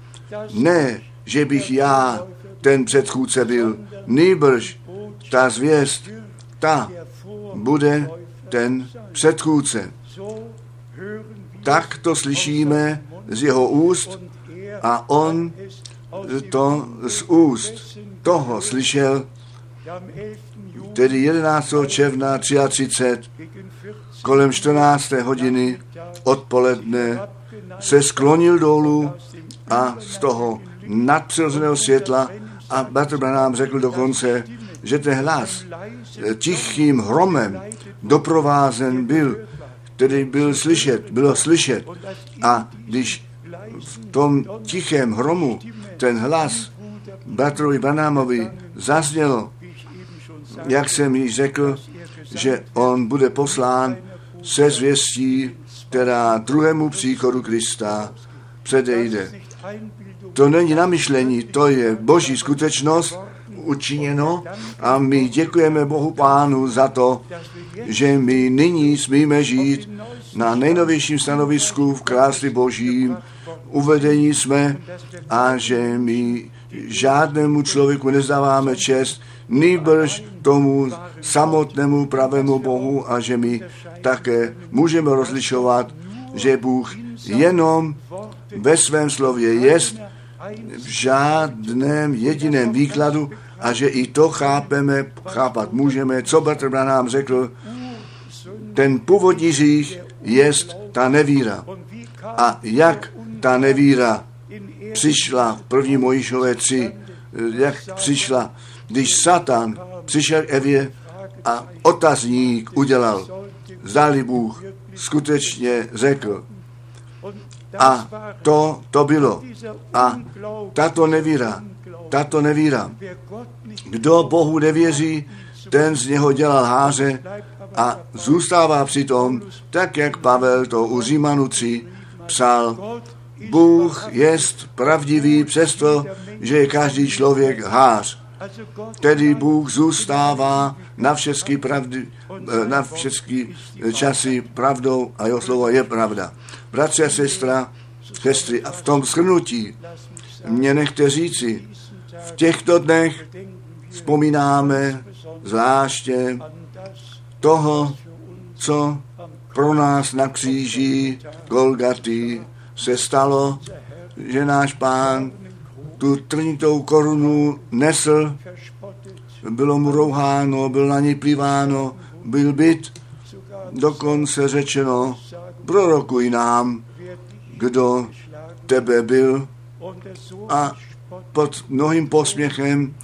ne, že bych já ten předchůdce byl, nýbrž ta zvěst, ta bude ten předchůdce. Tak to slyšíme z jeho úst a on to z úst toho slyšel, tedy 11. června 33 kolem 14. hodiny odpoledne se sklonil dolů a z toho nadpřirozeného světla a Bratr Branham řekl dokonce, že ten hlas tichým hromem doprovázen byl, který byl slyšet, bylo slyšet. A když v tom tichém hromu ten hlas Batrovi Branhamovi zaznělo, jak jsem již řekl, že on bude poslán se zvěstí, která druhému příchodu Krista předejde. To není namyšlení, to je boží skutečnost učiněno a my děkujeme Bohu Pánu za to, že my nyní smíme žít na nejnovějším stanovisku v králi Božím. Uvedení jsme a že my žádnému člověku nezdáváme čest, nýbrž tomu samotnému pravému Bohu a že my také můžeme rozlišovat, že Bůh jenom ve svém slově jest v žádném jediném výkladu a že i to chápeme, chápat můžeme, co Bratr nám řekl, ten původní řích jest ta nevíra. A jak ta nevíra přišla v první Mojišové tři, jak přišla, když Satan přišel Evě a otazník udělal, zdali Bůh skutečně řekl. A to, to bylo. A tato nevíra, tato nevíra, kdo Bohu nevěří, ten z něho dělal háře a zůstává přitom, tak jak Pavel to u Římanu 3 psal, Bůh jest pravdivý přesto, že je každý člověk hář. Tedy Bůh zůstává na všechny, pravdy, na všechny časy pravdou a jeho slovo je pravda. Bratři a sestra, sestry, a v tom shrnutí mě nechte říci, v těchto dnech vzpomínáme zvláště toho, co pro nás na kříži Golgaty se stalo, že náš pán tu trnitou korunu nesl, bylo mu rouháno, byl na něj pliváno, byl byt, dokonce řečeno, prorokuj nám, kdo tebe byl. A pod mnohým posměchem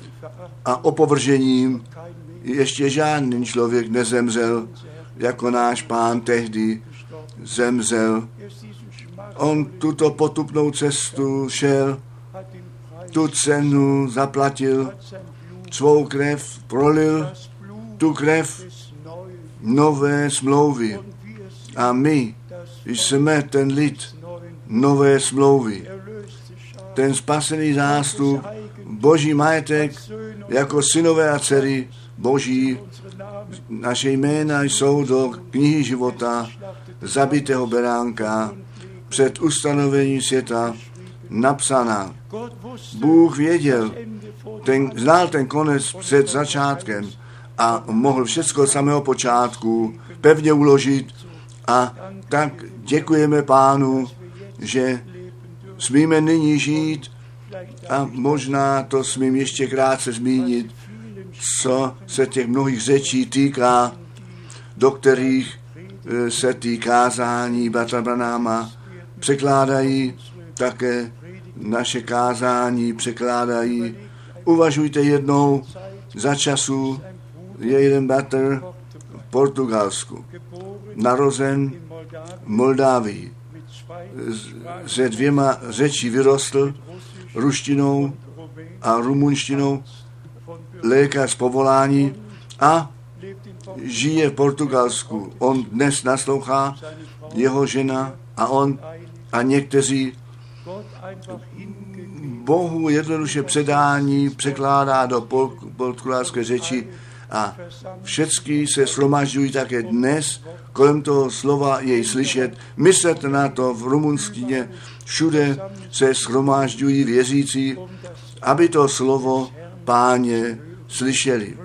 a opovržením ještě žádný člověk nezemřel, jako náš pán tehdy zemřel. On tuto potupnou cestu šel, tu cenu zaplatil, svou krev prolil, tu krev nové smlouvy. A my jsme ten lid nové smlouvy. Ten spasený zástup, boží majetek, jako synové a dcery boží, naše jména jsou do knihy života zabitého beránka před ustanovením světa napsaná. Bůh věděl, ten, znal ten konec před začátkem a mohl všechno samého počátku pevně uložit a tak děkujeme pánu, že smíme nyní žít a možná to smím ještě krátce zmínit, co se těch mnohých řečí týká, do kterých e, se tý kázání Batrabanáma překládají také naše kázání překládají. Uvažujte jednou za času, je jeden bratr v Portugalsku, narozen v Moldávii. Se dvěma řečí vyrostl, ruštinou a rumunštinou, lékař z povolání a žije v Portugalsku. On dnes naslouchá, jeho žena a on a někteří Bohu jednoduše předání překládá do portugalské řeči a všechny se shromažďují také dnes, kolem toho slova jej slyšet. Myslete na to v rumunštině, všude se shromažďují věřící, aby to slovo páně slyšeli.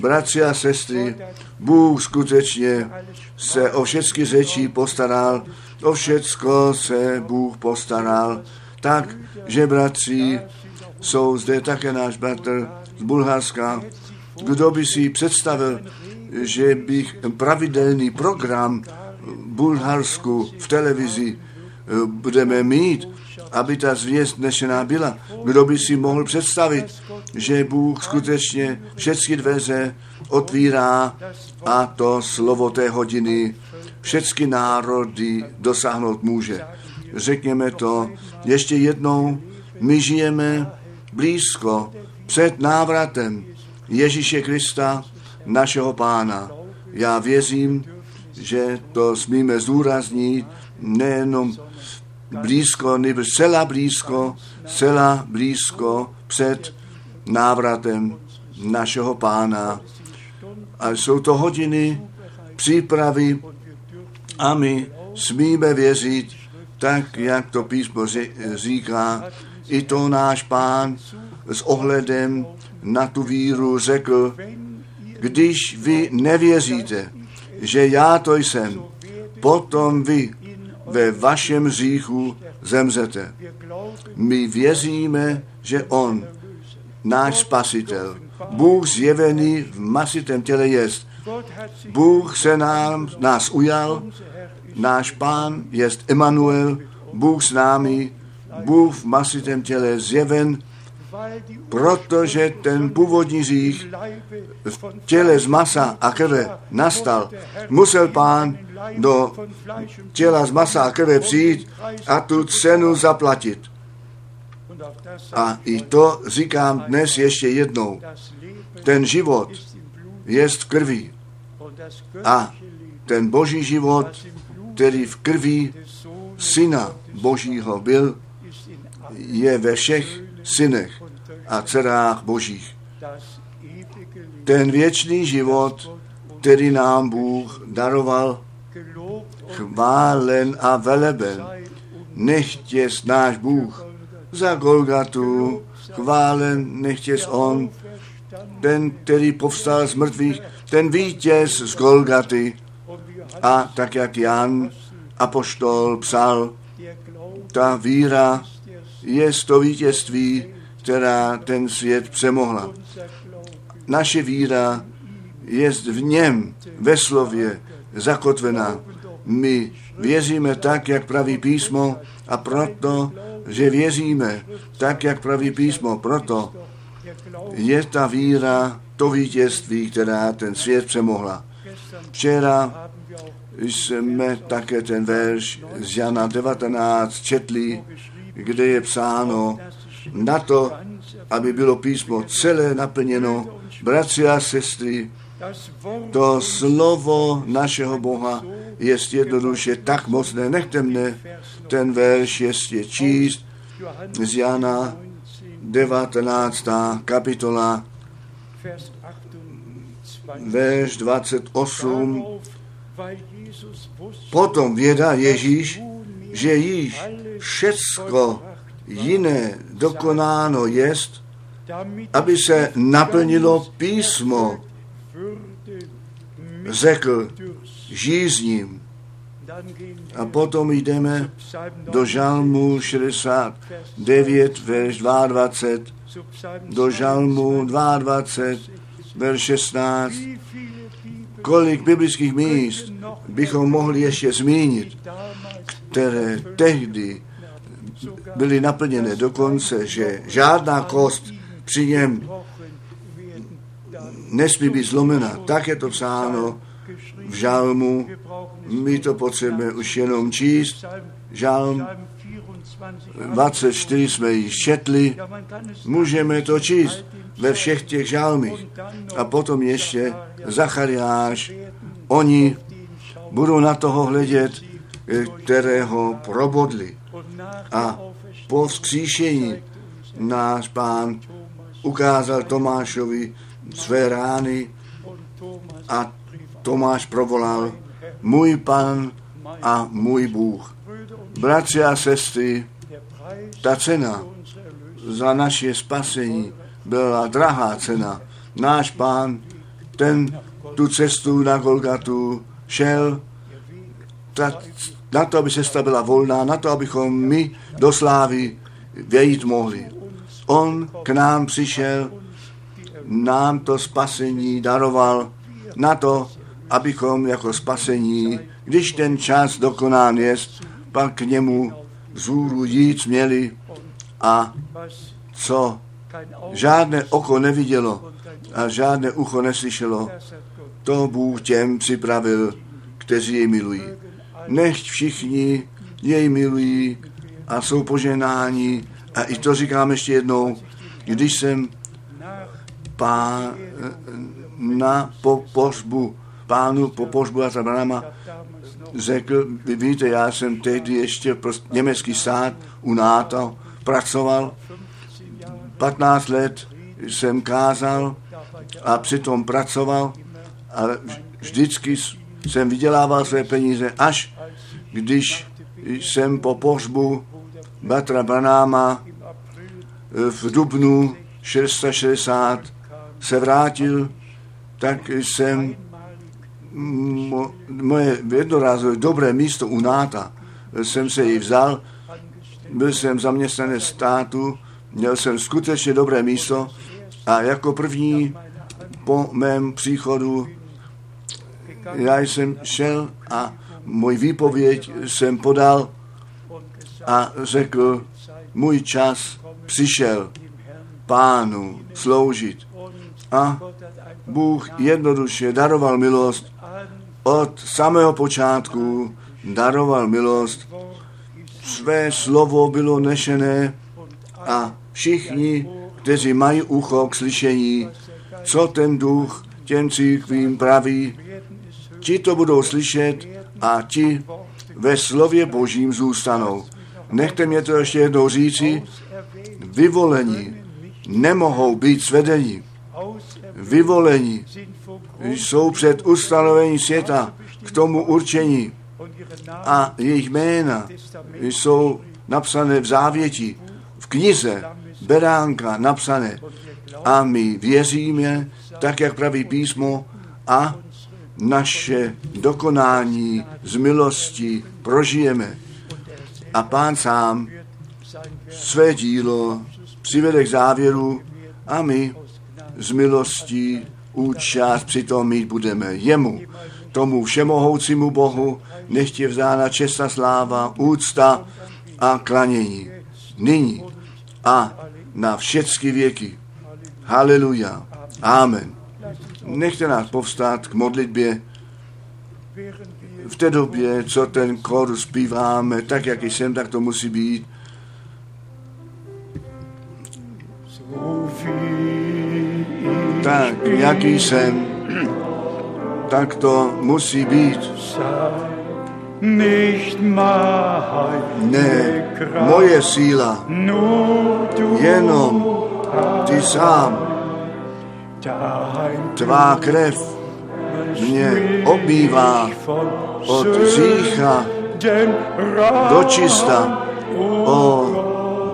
Bratři a sestry, Bůh skutečně se o všechny řečí postaral, o všecko se Bůh postaral, tak, že bratři jsou zde také náš bratr z Bulharska. Kdo by si představil, že bych pravidelný program Bulharsku v televizi eh, budeme mít, aby ta zvěst dnešená byla. Kdo by si mohl představit, že Bůh skutečně všechny dveře otvírá a to slovo té hodiny všechny národy dosáhnout může. Řekněme to ještě jednou, my žijeme blízko před návratem Ježíše Krista, našeho pána. Já věřím, že to smíme zúraznit nejenom blízko, nebo zcela blízko, zcela blízko před návratem našeho pána. A jsou to hodiny přípravy a my smíme věřit, tak jak to písmo říká, i to náš pán s ohledem na tu víru řekl, když vy nevěříte, že já to jsem, potom vy ve vašem říchu zemřete. My věříme, že On, náš spasitel, Bůh zjevený v masitém těle jest. Bůh se nám, nás ujal, náš pán jest Emanuel, Bůh s námi, Bůh v masitém těle zjeven, protože ten původní řích v těle z masa a krve nastal, musel pán do těla z masa a krve přijít a tu cenu zaplatit. A i to říkám dnes ještě jednou. Ten život je v krvi. A ten boží život, který v krvi syna božího byl, je ve všech synech a dcerách božích. Ten věčný život, který nám Bůh daroval, chválen a veleben, nechtě náš Bůh za Golgatu, chválen nechtě On, ten, který povstal z mrtvých, ten vítěz z Golgaty. A tak jak Jan apoštol psal, ta víra je to vítězství, která ten svět přemohla. Naše víra je v něm, ve slově, zakotvená. My věříme tak, jak praví písmo a proto, že věříme tak, jak praví písmo, proto je ta víra to vítězství, která ten svět přemohla. Včera jsme také ten verš z Jana 19 četli, kde je psáno na to, aby bylo písmo celé naplněno. Bratři a sestry, to slovo našeho Boha je jednoduše tak mocné. Nechte mne ten verš ještě číst z Jana 19. kapitola, verš 28. Potom věda Ježíš, že již všecko jiné dokonáno jest, aby se naplnilo písmo, řekl žízním. A potom jdeme do žalmu 69, verš 22, do žalmu 22, verš 16. Kolik biblických míst bychom mohli ještě zmínit, které tehdy byly naplněné dokonce, že žádná kost při něm nesmí být zlomena. Tak je to psáno v žalmu. My to potřebujeme už jenom číst. Žalm 24 jsme již četli. Můžeme to číst ve všech těch žalmích. A potom ještě Zachariáš. Oni budou na toho hledět, kterého probodli. A po vzkříšení náš pán ukázal Tomášovi své rány a Tomáš provolal můj pan a můj Bůh. Bratři a sestry, ta cena za naše spasení byla drahá cena. Náš pán, ten tu cestu na Golgatu šel, ta, na to, aby cesta byla volná, na to, abychom my do slávy vejít mohli. On k nám přišel, nám to spasení daroval na to, abychom jako spasení, když ten čas dokonán je, pak k němu zůru jít měli a co žádné oko nevidělo a žádné ucho neslyšelo, to Bůh těm připravil, kteří jej milují. Nechť všichni jej milují a jsou poženáni. A i to říkám ještě jednou, když jsem pá, na po pohřbu, pánu po pohřbu a Branama řekl, vy víte, já jsem tehdy ještě pro německý stát u NATO pracoval, 15 let jsem kázal a přitom pracoval, ale vždycky jsem vydělával své peníze, až když jsem po pohřbu Batra Branáma v dubnu 660 se vrátil, tak jsem moje jednorázové dobré místo u náta jsem se ji vzal, byl jsem zaměstnanec státu, měl jsem skutečně dobré místo a jako první po mém příchodu já jsem šel a můj výpověď jsem podal a řekl, můj čas přišel pánu sloužit. A Bůh jednoduše daroval milost od samého počátku, daroval milost. Své slovo bylo nešené a všichni, kteří mají ucho k slyšení, co ten duch těm církvím praví, ti to budou slyšet a ti ve slově božím zůstanou. Nechte mě to ještě jednou říci, vyvolení nemohou být svedení. Vyvolení jsou před ustanovení světa k tomu určení a jejich jména jsou napsané v závěti, v knize Beránka napsané. A my věříme, tak jak praví písmo, a naše dokonání z milosti prožijeme. A pán sám své dílo přivede k závěru a my z milostí účast přitom mít budeme. Jemu, tomu všemohoucímu Bohu, nechtě vzána česta sláva, úcta a klanění. Nyní a na všechny věky. Haleluja. Amen. Nechte nás povstát k modlitbě v té době, co ten kor zpíváme, tak jak jsem, tak to musí být. Tak, jaký jsem, tak to musí být. Ne, moje síla, jenom ty sám. Tvá krev mě obývá od řícha do čista. O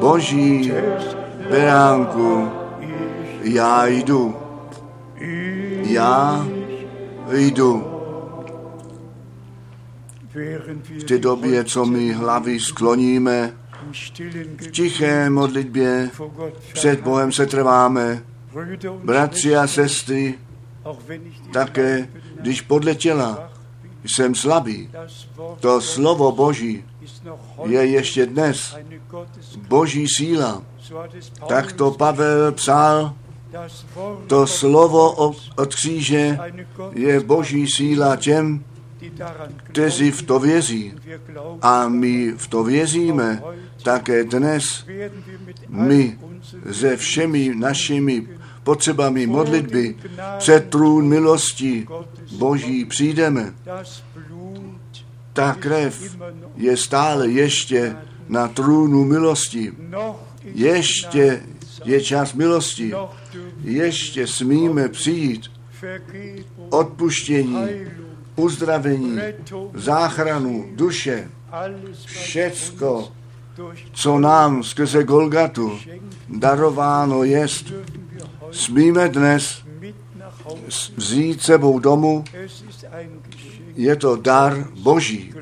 boží beránku, já jdu. Já jdu. V té době, co my hlavy skloníme, v tiché modlitbě před Bohem se trváme, bratři a sestry, také když podle těla jsem slabý. To slovo Boží je ještě dnes Boží síla. Tak to Pavel psal, to slovo od kříže je Boží síla těm, kteří v to věří. A my v to věříme také dnes. My se všemi našimi potřebami modlitby před trůn milosti Boží přijdeme. Ta krev je stále ještě na trůnu milosti. Ještě je čas milosti. Ještě smíme přijít odpuštění, uzdravení, záchranu duše, všecko, co nám skrze Golgatu darováno jest, smíme dnes vzít sebou domů. Je to dar Boží.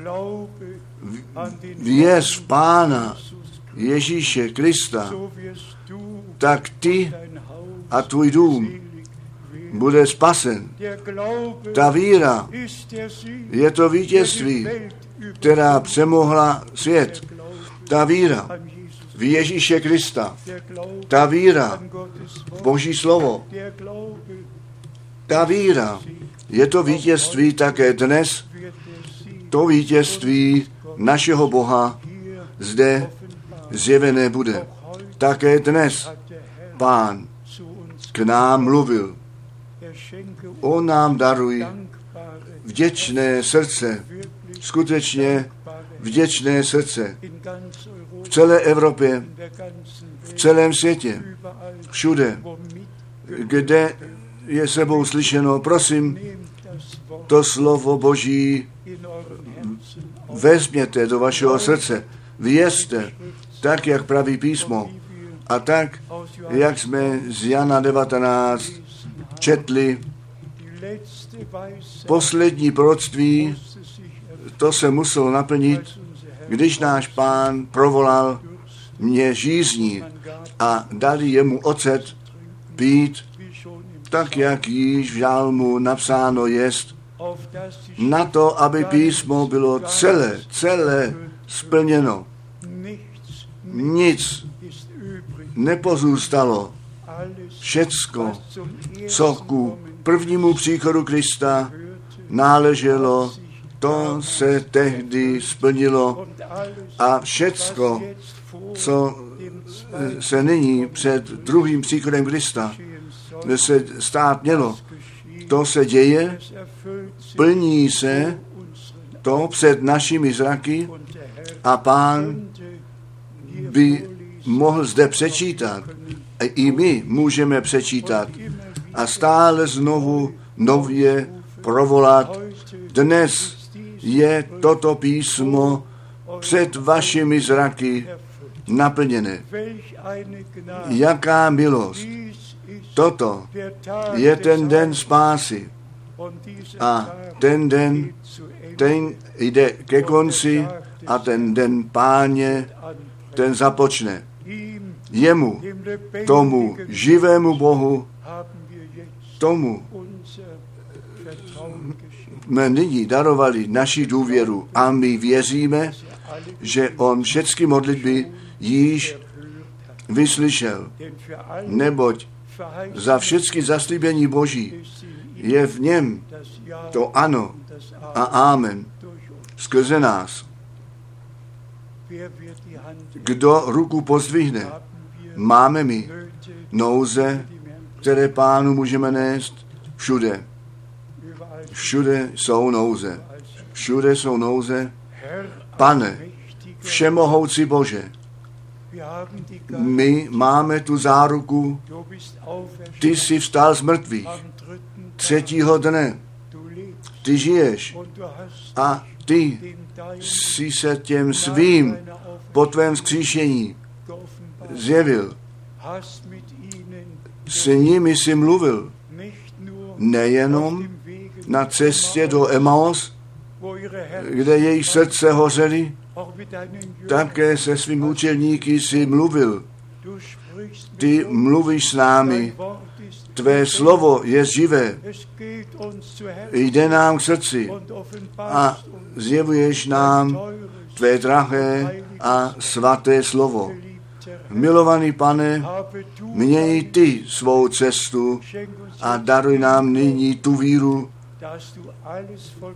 Věz v Pána Ježíše Krista, tak ty a tvůj dům bude spasen. Ta víra je to vítězství, která přemohla svět. Ta víra v Ježíše Krista, ta víra v Boží slovo, ta víra je to vítězství také dnes, to vítězství našeho Boha zde zjevené bude. Také dnes Pán k nám mluvil. On nám daruj vděčné srdce, skutečně vděčné srdce v celé Evropě, v celém světě, všude, kde je sebou slyšeno, prosím, to slovo Boží vezměte do vašeho srdce, vězte, tak, jak praví písmo, a tak, jak jsme z Jana 19 četli, poslední proroctví, to se muselo naplnit, když náš pán provolal mě žízní a dali jemu ocet pít, tak jak již v žálmu napsáno jest, na to, aby písmo bylo celé, celé splněno. Nic nepozůstalo. Všecko, co ku prvnímu příchodu Krista náleželo, to se tehdy splnilo a všecko, co se nyní před druhým příchodem Krista se stát mělo, to se děje, plní se to před našimi zraky a pán by mohl zde přečítat. I my můžeme přečítat a stále znovu nově provolat. Dnes je toto písmo před vašimi zraky naplněné. Jaká milost. Toto je ten den spásy. A ten den, ten jde ke konci a ten den páně, ten započne. Jemu, tomu živému Bohu, tomu jsme nyní darovali naši důvěru a my věříme, že on všechny modlitby již vyslyšel, neboť za všechny zaslíbení Boží je v něm to ano a amen skrze nás. Kdo ruku pozdvihne, máme my nouze, které pánu můžeme nést všude. Všude jsou nouze. Všude jsou nouze. Pane, všemohoucí Bože, my máme tu záruku, ty jsi vstal z mrtvých třetího dne. Ty žiješ a ty jsi se těm svým po tvém skříšení zjevil. S nimi jsi mluvil nejenom na cestě do Emaus, kde jejich srdce hořely, také se svým učeníky si mluvil. Ty mluvíš s námi, Tvé slovo je živé, jde nám k srdci a zjevuješ nám Tvé drahé a svaté slovo. Milovaný pane, měj ty svou cestu a daruj nám nyní tu víru,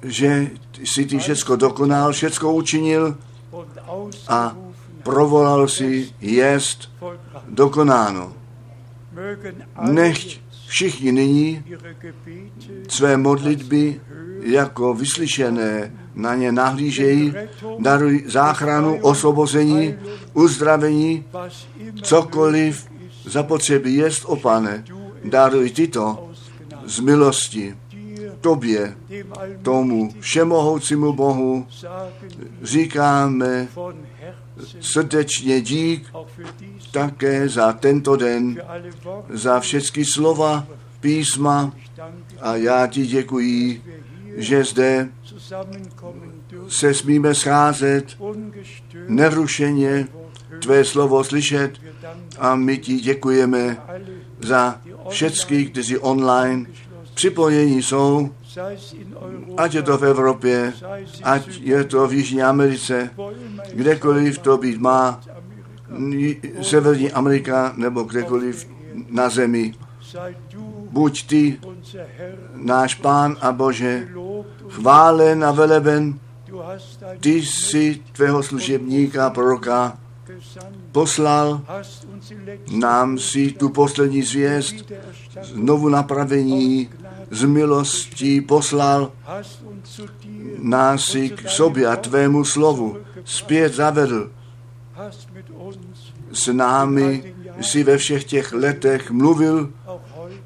že si ty všecko dokonal, všecko učinil a provolal si jest dokonáno. Nechť všichni nyní své modlitby jako vyslyšené na ně nahlížejí, daruj záchranu, osvobození, uzdravení, cokoliv zapotřebí jest, o pane, daruj tyto z milosti tobě, tomu všemohoucímu Bohu, říkáme srdečně dík také za tento den, za všechny slova, písma a já ti děkuji, že zde se smíme scházet nerušeně, tvé slovo slyšet a my ti děkujeme za všechny, kteří online připojení jsou, ať je to v Evropě, ať je to v Jižní Americe, kdekoliv to být má, Severní Amerika nebo kdekoliv na zemi. Buď ty, náš Pán a Bože, chválen a veleben, ty jsi tvého služebníka, proroka, poslal, nám si tu poslední zvěst, znovu napravení, z milostí poslal, nás si k sobě a tvému slovu zpět zavedl. S námi si ve všech těch letech mluvil,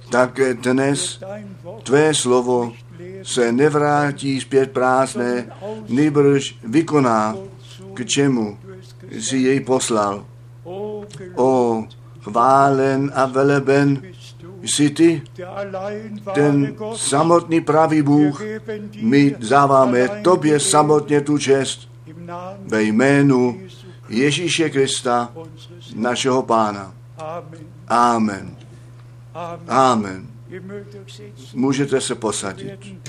také dnes tvé slovo se nevrátí zpět prázdné, nýbrž vykoná, k čemu si jej poslal. O, chválen a veleben jsi ty, ten samotný pravý Bůh. My dáváme tobě samotně tu čest ve jménu Ježíše Krista, našeho Pána. Amen. Amen. Můžete se posadit.